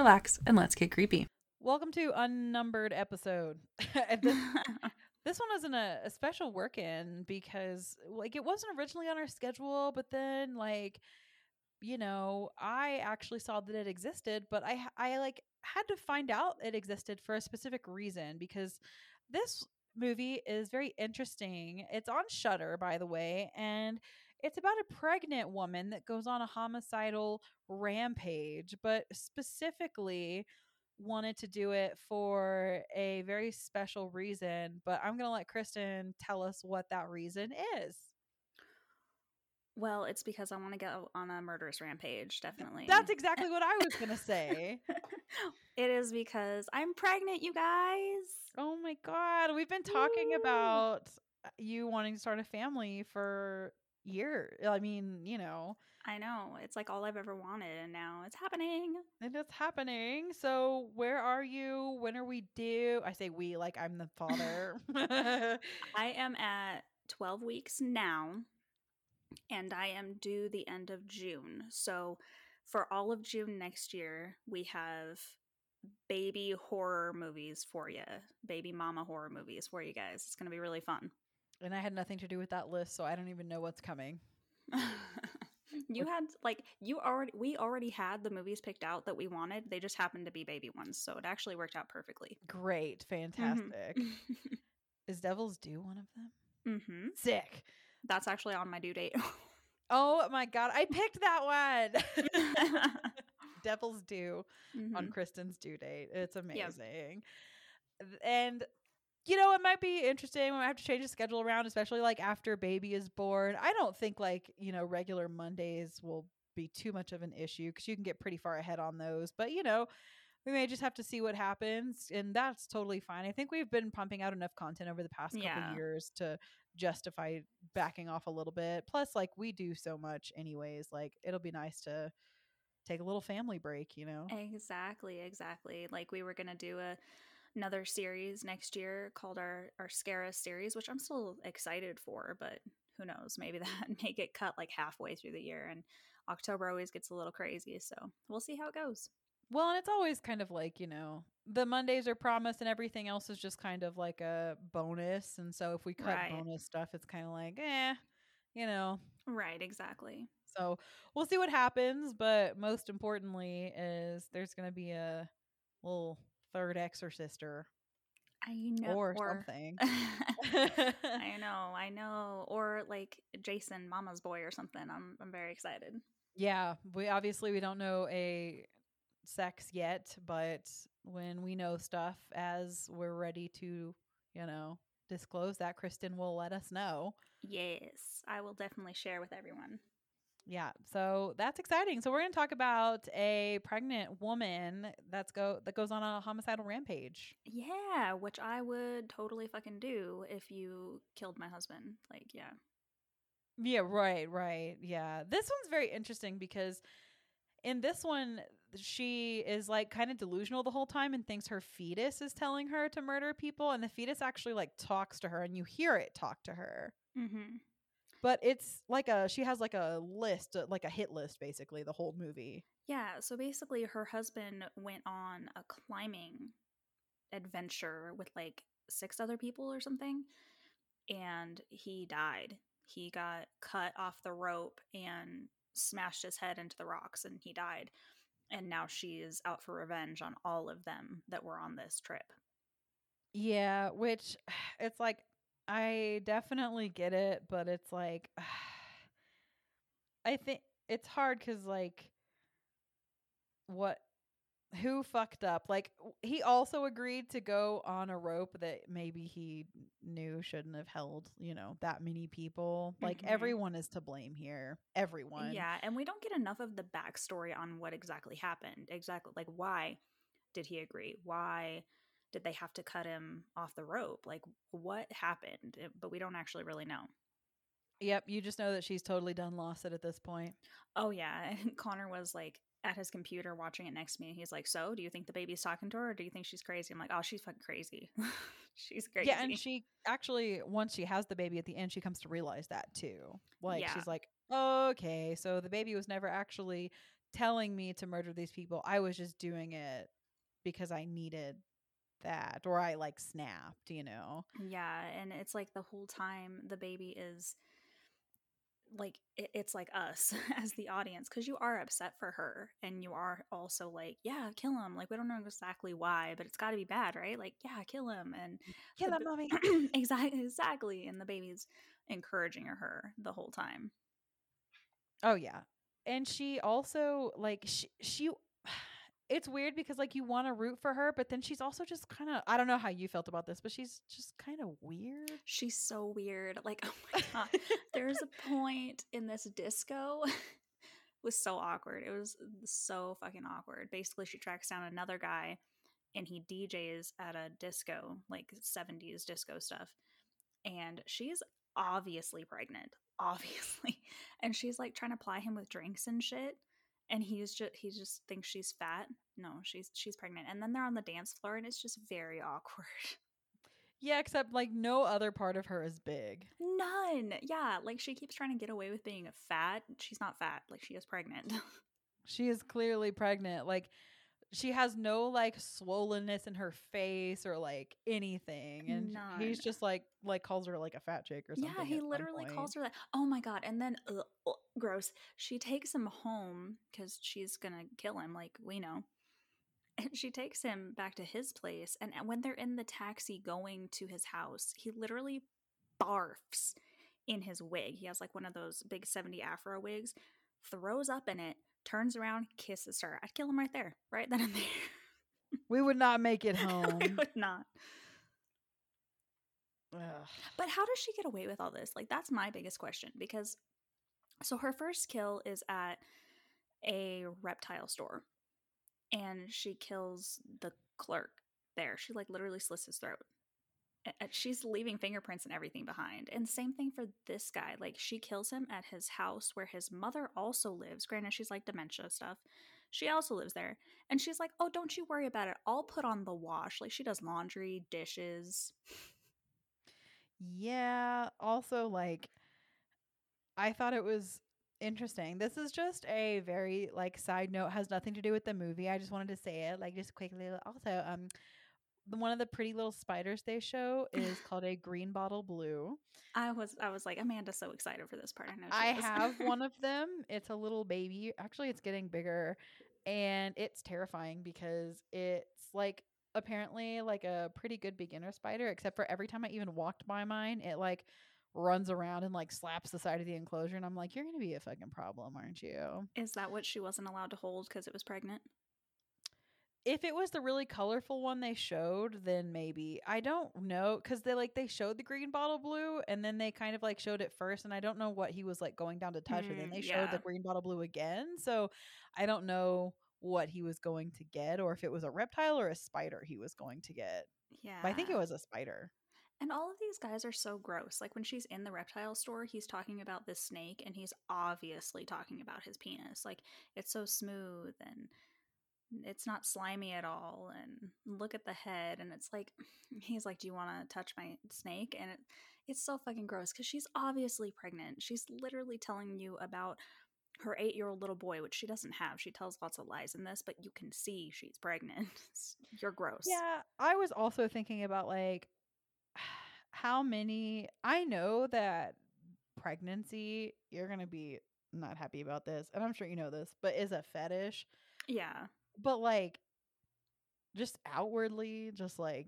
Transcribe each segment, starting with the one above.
relax, and let's get creepy. Welcome to unnumbered episode. This, this one wasn't a, a special work in because like it wasn't originally on our schedule, but then like you know, I actually saw that it existed, but I I like had to find out it existed for a specific reason because this movie is very interesting. It's on Shudder, by the way, and it's about a pregnant woman that goes on a homicidal rampage, but specifically wanted to do it for a very special reason. But I'm going to let Kristen tell us what that reason is. Well, it's because I want to go on a murderous rampage, definitely. That's exactly what I was going to say. it is because I'm pregnant, you guys. Oh my God. We've been talking Woo. about uh, you wanting to start a family for years. I mean, you know, I know. It's like all I've ever wanted, and now it's happening. and it's happening. So, where are you? When are we due? I say we, like I'm the father. I am at 12 weeks now, and I am due the end of June. So, for all of June next year, we have baby horror movies for you, baby mama horror movies for you guys. It's going to be really fun. And I had nothing to do with that list, so I don't even know what's coming. you had like you already we already had the movies picked out that we wanted. They just happened to be baby ones, so it actually worked out perfectly. Great, fantastic. Is Devil's Due one of them? mm-hmm. Sick. That's actually on my due date. Oh my god, I picked that one. Devil's Due on Mhm. Kristen's due date. It's amazing. Th- And you know, it might be interesting. We might have to change the schedule around, especially like after baby is born. I don't think like, you know, regular Mondays will be too much of an issue because you can get pretty far ahead on those. But you know, we may just have to see what happens, and that's totally fine. I think we've been pumping out enough content over the past couple Yeah. years to justify backing off a little bit. Plus, like we do so much anyways. Like it'll be nice to take a little family break, you know. Exactly, exactly. Like we were gonna do a another series next year called our our Scara series, which I'm still excited for, but who knows? Maybe that may get cut like halfway through the year, and October always gets a little crazy. So we'll see how it goes. Well, and it's always kind of like, you know, the Mondays are promised and everything else is just kind of like a bonus. And so if we cut Right. bonus stuff, it's kind of like, eh, you know. Right, exactly. So we'll see what happens. But most importantly, is there's going to be a little third exorcister I know, or, something. I know, I know, or like Jason, Mama's boy, or something. I'm I'm very excited. Yeah, we obviously we don't know a sex yet, but when we know stuff as we're ready to, you know, disclose that, Kristen will let us know. Yes, I will definitely share with everyone. Yeah, so that's exciting. So we're going to talk about a pregnant woman that's go that goes on a homicidal rampage. Yeah, which I would totally fucking do if you killed my husband. Like, yeah. Yeah, right, right. Yeah. This one's very interesting because in this one she is like kind of delusional the whole time and thinks her fetus is telling her to murder people and the fetus actually like talks to her and you hear it talk to her. Mm-hmm. But it's like a she has like a list, uh, like a hit list basically the whole movie. Yeah, so basically, her husband went on a climbing adventure with like six other people or something, and he died. He got cut off the rope and smashed his head into the rocks, and he died. And now she is out for revenge on all of them that were on this trip. Yeah, which it's like I definitely get it, but it's like I think it's hard cuz like what who fucked up? Like he also agreed to go on a rope that maybe he knew shouldn't have held, you know, that many people. Like Mhm. everyone is to blame here. Everyone. Yeah, and we don't get enough of the backstory on what exactly happened. Exactly, like why did he agree? Why did they have to cut him off the rope? Like, what happened? It- But we don't actually really know. Yep, you just know that she's totally done lost it at this point. Oh, yeah. Connor was like at his computer watching it next to me. And he's like, So, do you think the baby's talking to her or do you think she's crazy? I'm like, Oh, she's fucking crazy. she's crazy. Yeah, and she actually once she has the baby at the end, she comes to realize that too. Like Yeah. she's like, "Okay, so the baby was never actually telling me to murder these people. I was just doing it because I needed that or I like snapped, you know." Yeah, and it's like the whole time the baby is like it, it's like us as the audience because you are upset for her and you are also like yeah kill him like we don't know exactly why but it's got to be bad right like yeah kill him and mm, Kill the him, mommy. exactly exactly and the baby's encouraging her the whole time Oh yeah. And she also like she she it's weird because like you want to root for her, but then she's also just kind of I don't know how you felt about this, but she's just kind of weird. she's so weird like oh my god there's a point in this disco was so awkward it was so fucking awkward basically she tracks down another guy and he djs at a disco like 70s disco stuff and she's obviously pregnant obviously and she's like trying to ply him with drinks and shit and he's just he just thinks she's fat no she's she's pregnant and then they're on the dance floor and it's just very awkward Yeah, except like no other part of her is big. None. Yeah, like she keeps trying to get away with being fat. She's not fat. Like she is pregnant. She is clearly pregnant. Like she has no like swollenness in her face or like anything. And he's just like like calls her like a fat chick or something. yeah, he literally calls her that. Oh my god! And then, ugh, ugh, gross. She takes him home because she's gonna kill him. Like we know. And she takes him back to his place. And when they're in the taxi going to his house, he literally barfs in his wig. He has like one of those big 70 afro wigs, throws up in it, turns around, kisses her. I'd kill him right there, right then and there. We would not make it home. would not. Ugh. But how does she get away with all this? Like, that's my biggest question because so her first kill is at a reptile store and she kills the clerk there. She, like, literally slits his throat. She's leaving fingerprints and everything behind. And same thing for this guy. Like, she kills him at his house where his mother also lives. Granted, she's like dementia stuff. She also lives there. And she's like, oh, don't you worry about it. I'll put on the wash. Like, she does laundry, dishes. Yeah. Also, like, I thought it was interesting. This is just a very like side note, has nothing to do with the movie. I just wanted to say it, like, just quickly. Also, um, one of the pretty little spiders they show is called a green bottle blue. I was I was like Amanda's so excited for this part. I know she I have one of them. It's a little baby. Actually, it's getting bigger and it's terrifying because it's like apparently like a pretty good beginner spider except for every time I even walked by mine, it like runs around and like slaps the side of the enclosure and I'm like, "You're going to be a fucking problem, aren't you?" Is that what she wasn't allowed to hold because it was pregnant? If it was the really colorful one they showed, then maybe. I don't know cuz they like they showed the green bottle blue and then they kind of like showed it first and I don't know what he was like going down to touch and then Mm, they showed the green bottle blue again. So I don't know what he was going to get or if it was a reptile or a spider he was going to get. Yeah. But I think it was a spider. And all of these guys are so gross. Like when she's in the reptile store, he's talking about this snake and he's obviously talking about his penis. Like it's so smooth and it's not slimy at all and look at the head and it's like he's like do you want to touch my snake? And it, it's so fucking gross because she's obviously pregnant. She's literally telling you about her eight year old little boy which she doesn't have. She tells lots of lies in this but you can see she's pregnant. You're gross. Yeah, I was also thinking about like how many I know that pregnancy you're going to be not happy about this and I'm sure you know this, but is a fetish. yeah But like just outwardly just like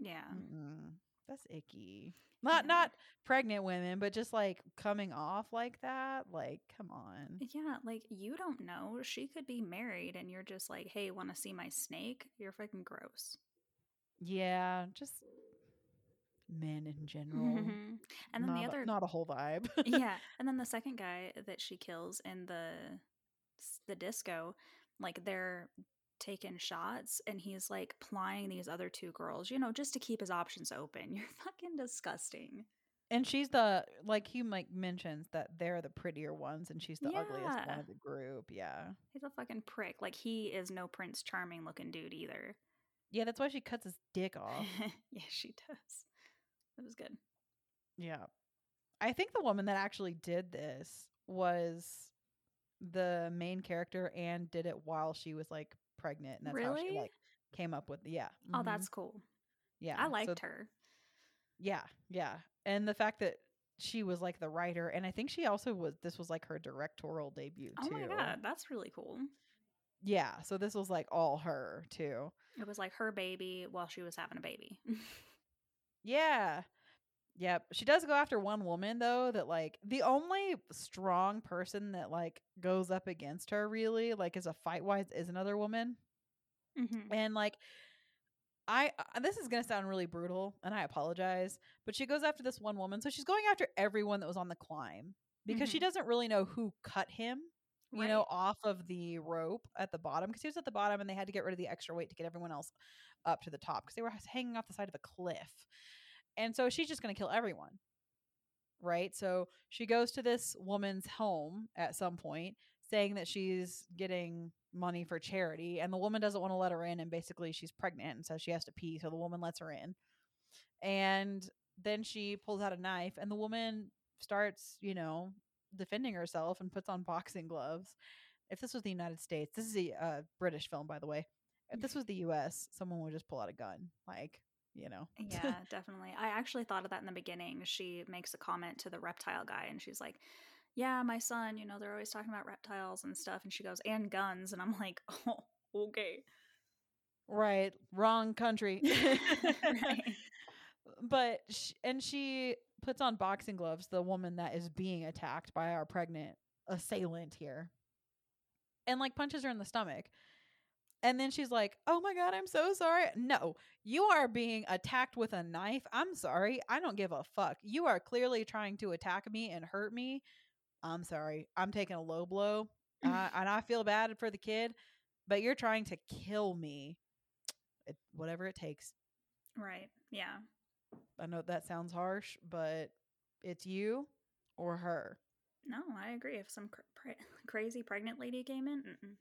yeah mm-mm, that's icky. Not Yeah. not pregnant women, but just like coming off like that, like come on. Yeah, like you don't know. She could be married and you're just like, hey, want to see my snake? You're fucking gross. Yeah, just men in general. Mhm. and then not the a- other, not a whole vibe. yeah, and then the second guy that she kills in the the disco, like they're taking shots and he's like plying these other two girls, you know, just to keep his options open. You're fucking disgusting. And she's the like he like mentions that they're the prettier ones and she's the ugliest one of the group. Yeah. He's a fucking prick. Like he is no Prince Charming looking dude either. Yeah, that's why she cuts his dick off. yeah, she does. That was good. Yeah. I think the woman that actually did this was the main character and did it while she was like pregnant. And that's how she like came up with yeah. Oh, mhm, that's cool. yeah. I so- liked her. Yeah, yeah. And the fact that she was like the writer and I think she also was this was like her directorial debut too. Oh my god, that's really cool. Yeah, so this was like all her too. It was like her baby while she was having a baby. Yeah. Yep. She does go after one woman though that like the only strong person that like goes up against her really like as a fight wise is another woman. Mhm. And like I uh, this is going to sound really brutal and I apologize, but she goes after this one woman. So she's going after everyone that was on the climb because she Mhm. doesn't really know who cut him, you know, off of the rope at the bottom because he was at the bottom and they had to get rid of the extra weight to get everyone else up to the top because they were hanging off the side of a cliff. And so she's just going to kill everyone. Right? So she goes to this woman's home at some point saying that she's getting money for charity and the woman doesn't want to let her in and basically she's pregnant and says she has to pee so the woman lets her in. And then she pulls out a knife and the woman starts, you know, defending herself and puts on boxing gloves. If this was the United States, this is a uh, British film by the way. If this was the US, someone would just pull out a gun. Like, you know. Yeah, definitely. I actually thought of that in the beginning. She makes a comment to the reptile guy and she's like, Yeah, my son, you know, they're always talking about reptiles and stuff. And she goes, And guns. And I'm like, Oh, okay. Right, wrong country. Right. But sh- and she puts on boxing gloves the woman that is being attacked by our pregnant assailant here. And like punches her in the stomach. And then she's like, "Oh my god, I'm so sorry." No, you are being attacked with a knife. I'm sorry. I don't give a fuck. You are clearly trying to attack me and hurt me. I'm sorry. I'm taking a low blow. Uh, and I feel bad for the kid, but you're trying to kill me. It, whatever it takes. Right. Yeah. I know that sounds harsh, but it's you or her. No, I agree. If some crazy pregnant lady came in, mm-mm.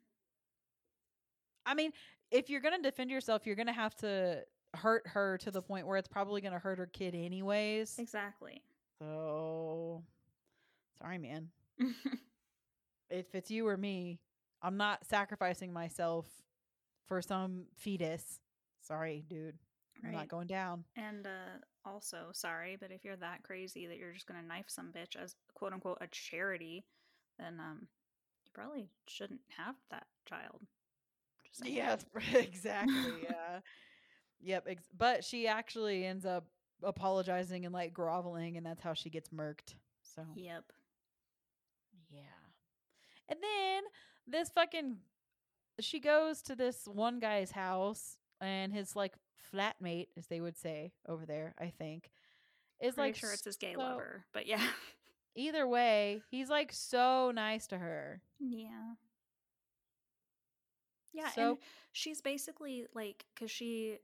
I mean, if you're going to defend yourself, you're going to have to hurt her to the point where it's probably going to hurt her kid anyways. exactly. So, sorry, man. If it's you or me, I'm not sacrificing myself for some fetus. Sorry, dude. I'm not going down. And uh, also, sorry, but if you're that crazy that you're just gonna knife some bitch as quote unquote a charity, then um, you probably shouldn't have that child. Saying. Yes, exactly. Yeah. yep. Ex- but she actually ends up apologizing and like groveling, and that's how she gets murked. So Yep. yeah. And then this fucking she goes to this one guy's house, and his like flatmate, as they would say over there, I think, is Pretty like sure it's his gay so- lover, but yeah. Either way, he's like so nice to her. Yeah. Yeah, So- and she's basically like cuz she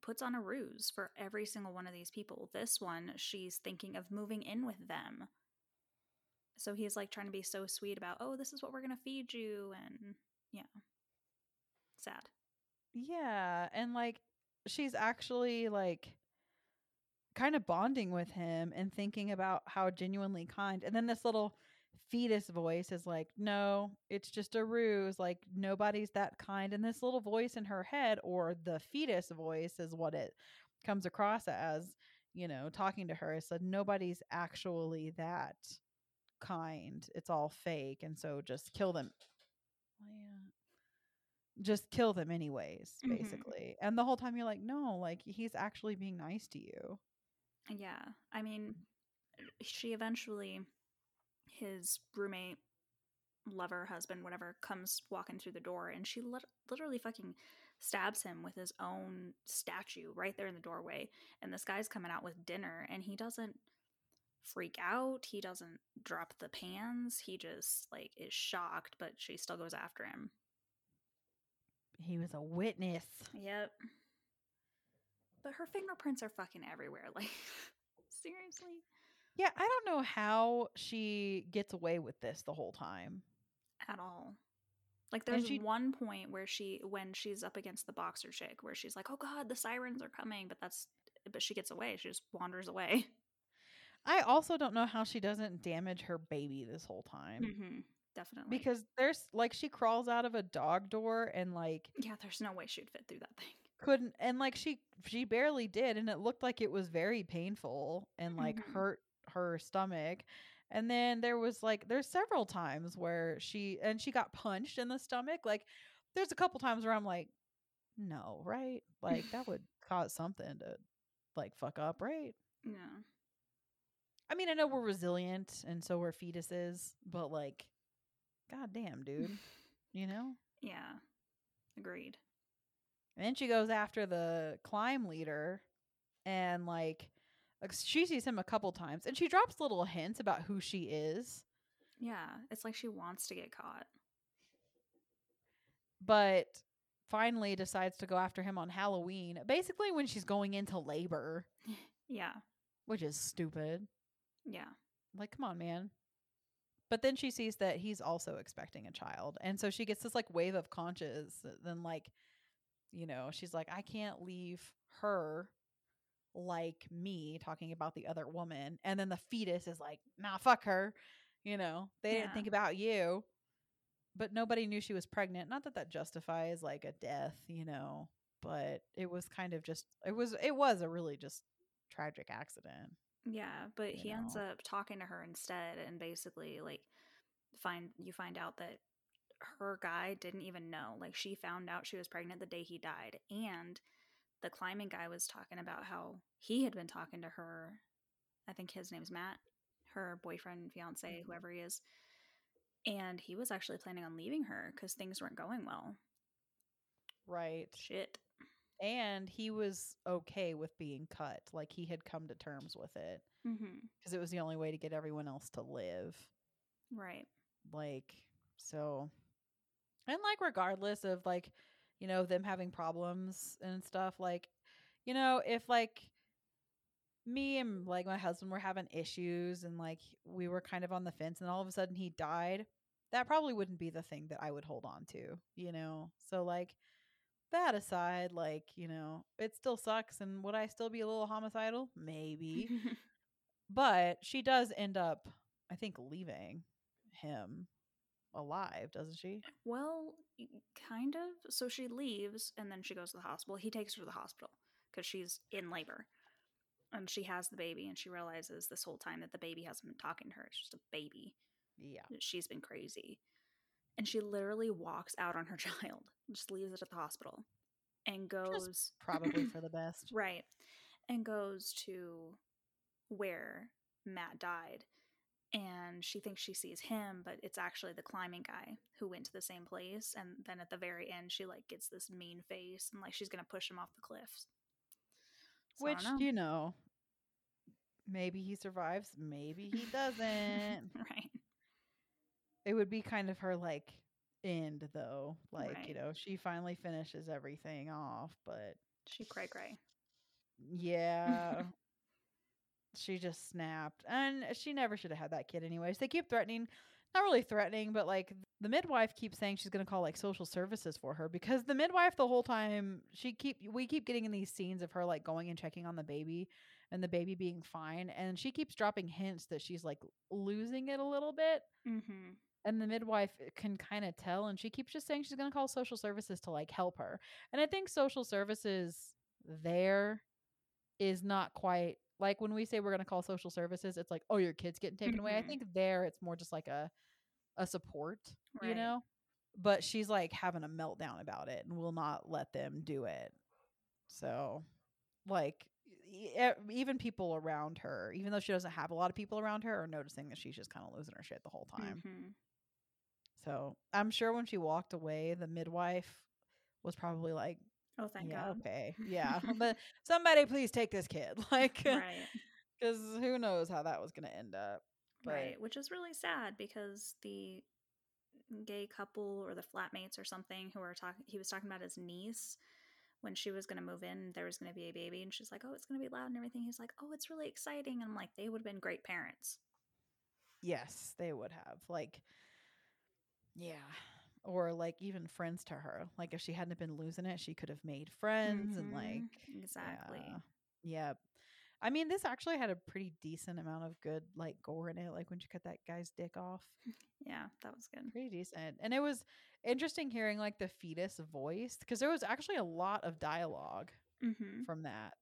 puts on a ruse for every single one of these people. This one, she's thinking of moving in with them. So he's like trying to be so sweet about, "Oh, this is what we're going to feed you." And yeah. Sad. Yeah, and like she's actually like kind of bonding with him and thinking about how genuinely kind. And then this little fetus voice is like, "No, it's just a ruse. Like nobody's that kind." And this little voice in her head or the fetus voice is what it comes across as, you know, talking to her. It said nobody's actually that kind. It's all fake, and so just kill them. Well, yeah just kill them anyways Mhm. basically and the whole time you're like no like he's actually being nice to you Yeah. I mean, she eventually, his roommate, lover, husband, whatever, comes walking through the door and she lit- literally fucking stabs him with his own statue right there in the doorway. And this guy's coming out with dinner and he doesn't freak out. He doesn't drop the pans. He just, like, is shocked, but she still goes after him. He was a witness. Yep. But her fingerprints are fucking everywhere. Like, seriously? Yeah, I don't know how she gets away with this the whole time. At all. Like, there's she- one point where she, when she's up against the boxer chick, where she's like, oh god, the sirens are coming. But that's, but she gets away. She just wanders away. I also don't know how she doesn't damage her baby this whole time. hmm Definitely. Because there's like she crawls out of a dog door and like yeah, there's no way she'd fit through that thing. couldn't and like she she barely did and it looked like it was very painful and like Mhm. hurt her stomach. And then there was like there's several times where she and she got punched in the stomach. Like there's a couple times where I'm like, no, right? Like that would cause something to like fuck up, right? Yeah. I mean, I know we're resilient and so we're fetuses, but like, god damn, dude. you know? Yeah. Agreed. And then she goes after the climb leader and like like, she sees him a couple times and she drops little hints about who she is, Yeah. It's like she wants to get caught. but finally decides to go after him on Halloween, basically when she's going into labor, Yeah. which is stupid. Yeah. Like, come on, man. But then she sees that he's also expecting a child. And so she gets this like wave of conscience. Uh, then, like, you know, she's like, I can't leave her like me talking about the other woman. And then the fetus is like, nah, fuck her. You know, they didn't think about you. But nobody knew she was pregnant. Not that that justifies like a death, you know, but it was kind of just, it was, it was a really just tragic accident. Yeah, but he ends up talking to her instead and basically like find you find out that her guy didn't even know. Like she found out she was pregnant the day he died and the climbing guy was talking about how he had been talking to her. I think his name's Matt, her boyfriend, fiance, Mhm. whoever he is. And he was actually planning on leaving her cuz things weren't going well. Right. Shit. and he was okay with being cut like he had come to terms with it because it was the only way to get everyone else to live Right. like so and like regardless of like you know them having problems and stuff like you know if like me and like my husband were having issues and like we were kind of on the fence and all of a sudden he died that probably wouldn't be the thing that i would hold on to you know? So like that aside like you know it still sucks and would i still be a little homicidal? Maybe. But she does end up i think leaving him alive doesn't she Well, kind of. So she leaves and then she goes to the hospital. He takes her to the hospital because she's in labor and she has the baby and she realizes this whole time that the baby hasn't been talking to her. It's just a baby. yeah She's been crazy. And she literally walks out on her child, just leaves it at the hospital and goes probably for the best Right. And goes to where Matt died. And she thinks she sees him, but it's actually the climbing guy who went to the same place. And then at the very end, she like gets this mean face and like she's gonna push him off the cliffs. So which know. you know maybe he survives maybe he doesn't right. it would be kind of her like end though like you know she finally finishes everything off but She cray cray. yeah she just snapped and she never should have had that kid anyways they keep threatening not really threatening but like the midwife keeps saying she's going to call like social services for her because the midwife the whole time she keep we keep getting in these scenes of her like going and checking on the baby and the baby being fine and she keeps dropping hints that she's like losing it a little bit Mm-hmm. and the midwife can kind of tell and she keeps just saying she's going to call social services to like help her and i think social services there is not quite like when we say we're going to call social services it's like oh your kid's getting taken away i Mhm. think there it's more just like a a support you know but she's like having a meltdown about it and will not let them do it so like even people around her even though she doesn't have a lot of people around her are noticing that she's just kind of losing her shit the whole time Mm-hmm. so I'm sure when she walked away, the midwife was probably like, Oh, thank "Yeah, God. okay, yeah, but somebody please take this kid, like, right. because who knows how that was going to end up." But right. Which is really sad because the gay couple or the flatmates or something who were talking. He was talking about his niece when she was going to move in. There was going to be a baby, and she's like, "Oh, it's going to be loud and everything." He's like, "Oh, it's really exciting." And I'm like, they would have been great parents. Yes, they would have. Like, yeah. Or like even friends to her. Like if she hadn't been losing it, she could have made friends and like exactly. Yeah. yeah. I mean, this actually had a pretty decent amount of good like gore in it. Like when she cut that guy's dick off, Yeah, that was good. pretty decent. And it was interesting hearing like the fetus voice because there was actually a lot of dialogue hmm from that.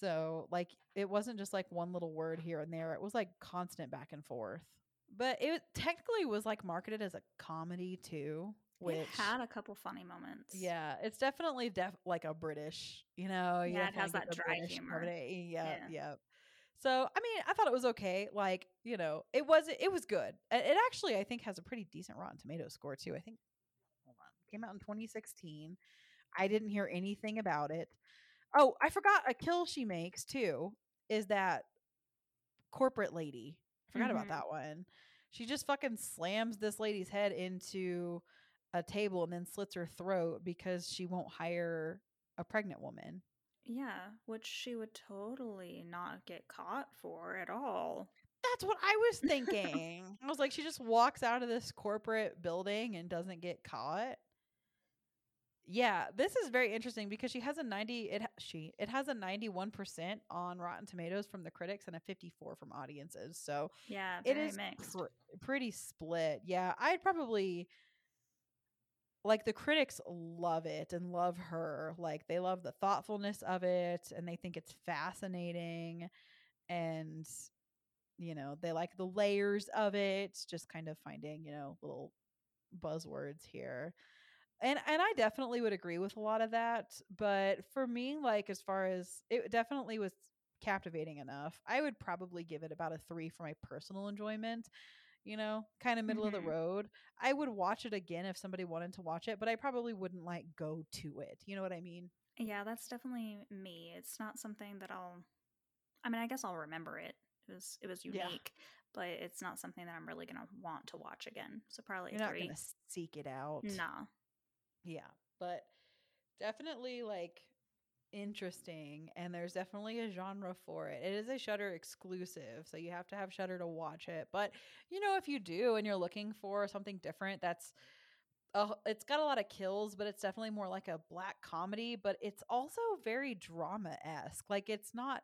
So like it wasn't just like one little word here and there. It was like constant back and forth. But it technically was like marketed as a comedy too, which it had a couple funny moments. yeah, it's definitely def like a British, you know. you Yeah, it has that dry British humor. comedy. Yeah, Yeah. yeah. So I mean, I thought it was okay. Like you know, it was it was good. It it actually I think has a pretty decent Rotten Tomato score too. I think hold on, came out in 2016. I didn't hear anything about it. Oh, I forgot a kill she makes too. Is that corporate lady? I forgot Mhm. about that one. She just fucking slams this lady's head into a table and then slits her throat because she won't hire a pregnant woman. Yeah, which she would totally not get caught for at all. That's what I was thinking. I was like, she just walks out of this corporate building and doesn't get caught. Yeah, this is very interesting because she has a 90 it she it has a 91% on Rotten Tomatoes from the critics and a 54 from audiences. So, Yeah, it is mixed. pr- pretty split. Yeah, I'd probably like the critics love it and love her. Like they love the thoughtfulness of it and they think it's fascinating and you know, they like the layers of it, just kind of finding, you know, little buzzwords here. And and I definitely would agree with a lot of that, but for me like as far as it definitely was captivating enough. I would probably give it about a 3 for my personal enjoyment you know, kind of middle of Mhm. the road. I would watch it again if somebody wanted to watch it, but I probably wouldn't like go to it. You know what I mean? Yeah, that's definitely me. It's not something that I'll I mean, I guess I'll remember it. It was it was Yeah. unique, but it's not something that I'm really going to want to watch again. So probably You're not 3. going to seek it out. Nah. Yeah, but definitely like interesting and there's definitely a genre for it. It is a Shudder exclusive, so you have to have Shudder to watch it. But you know if you do and you're looking for something different that's uh, it's got a lot of kills, but it's definitely more like a black comedy, but it's also very drama-esque. Like it's not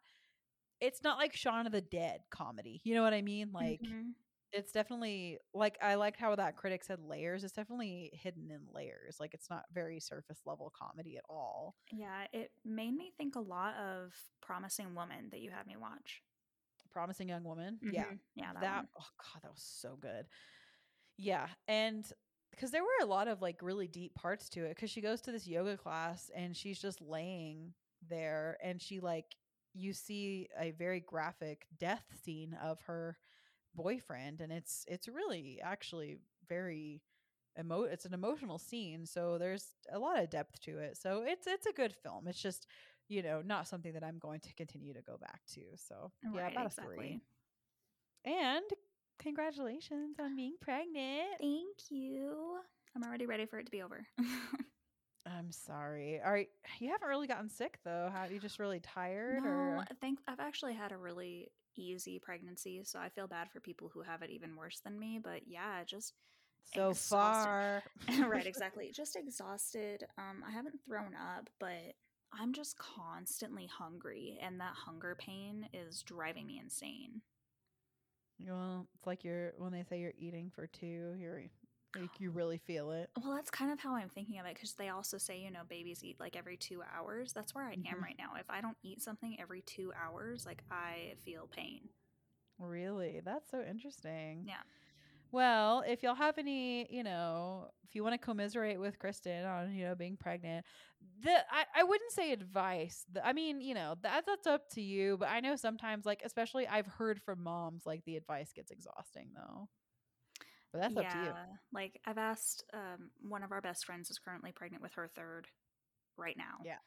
it's not like Shaun of the Dead comedy. You know what I mean? Like Mhm. It's definitely like I liked how that critic said layers. It's definitely hidden in layers. Like it's not very surface level comedy at all. Yeah, it made me think a lot of Promising Woman that you had me watch. Promising young woman. Yeah. Mhm. Yeah, that, That, oh god, that was so good. Yeah, and because there were a lot of like really deep parts to it because she goes to this yoga class and she's just laying there and she like you see a very graphic death scene of her boyfriend and it's it's really actually very emo it's an emotional scene so there's a lot of depth to it so it's it's a good film it's just you know not something that i'm going to continue to go back to so yeah Right, about a three and congratulations on being pregnant Thank you. I'm already ready for it to be over. i'm sorry all right you haven't really gotten sick though have you just really tired no, or I think I've actually had a really easy pregnancy, so I feel bad for people who have it even worse than me. But yeah, just so exhausted. far right, exactly. Just exhausted. Um, I haven't thrown up, but I'm just constantly hungry, and that hunger pain is driving me insane. well it's like you're when they say you're eating for two you're like you really feel it Well, that's kind of how I'm thinking of it because they also say, you know, babies eat like every two hours. That's where I am mm-hmm. right now. If I don't eat something every two hours, like I feel pain. Really? That's so interesting. Yeah. Well, if y'all have any, you know, if you want to commiserate with Kristen on, you know, being pregnant, the I, I wouldn't say advice. The, I mean, you know, that that's up to you. But I know sometimes, like, especially I've heard from moms, like the advice gets exhausting though. But that's up to you. Like I've asked um, one of our best friends is currently pregnant with her third right now. Yeah.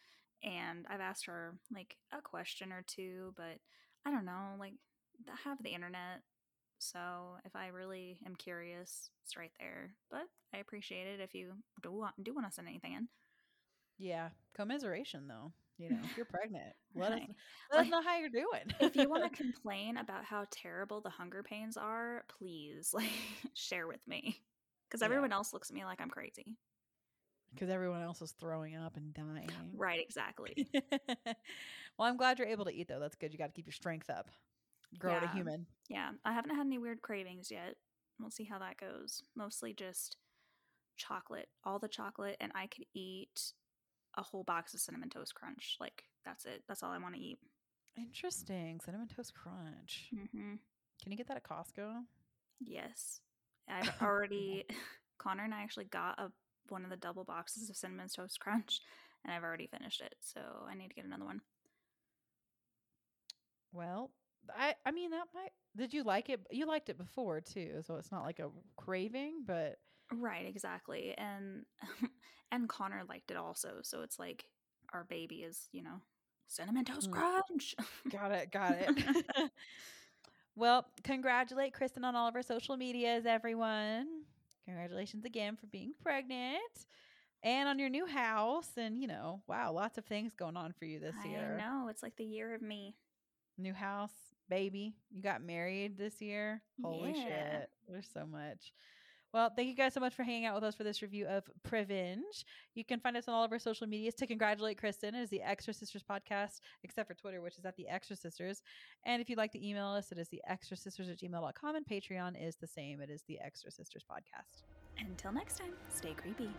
And I've asked her like a question or two, but I don't know, like I have the internet So if I really am curious, it's right there. But I appreciate it if you do want, do want to send anything in. Yeah, commiseration though. You know, if you're pregnant, let us Right. let us know how you're doing. if you want to complain about how terrible the hunger pains are, please like share with me. Because Yeah. everyone else looks at me like I'm crazy. because everyone else is throwing up and dying. Right, exactly. well, I'm glad you're able to eat though. That's good. You got to keep your strength up. Grow to Yeah. human. yeah, I haven't had any weird cravings yet. We'll see how that goes. Mostly just chocolate, all the chocolate, and I could eat a whole box of cinnamon toast crunch. Like that's it. That's all I want to eat. Interesting. Cinnamon toast crunch. hmm Can you get that at Costco? Yes, I've already. Connor and I actually got a one of the double boxes of cinnamon toast crunch, and I've already finished it. So I need to get another one. Well, I I mean that might. Did you like it? You liked it before too, so it's not like a craving, but Right, exactly. And and Connor liked it also. So it's like our baby is, you know, cinnamon toast Mm. crunch. got it, got it. well, congratulate Kristen on all of her social medias, everyone. Congratulations again for being pregnant and on your new house. And you know, wow, lots of things going on for you this year. I know. It's like the year of me. New house, baby. You got married this year. Holy Yeah. shit. There's so much. Well, thank you guys so much for hanging out with us for this review of Prevenge. You can find us on all of our social medias to congratulate Kristen. It is the Extra Sisters podcast, except for Twitter, which is at the Extra Sisters. And if you'd like to email us, it is the extra sisters at gmail.com. And Patreon is the same. It is the Extra Sisters podcast. Until next time, stay creepy.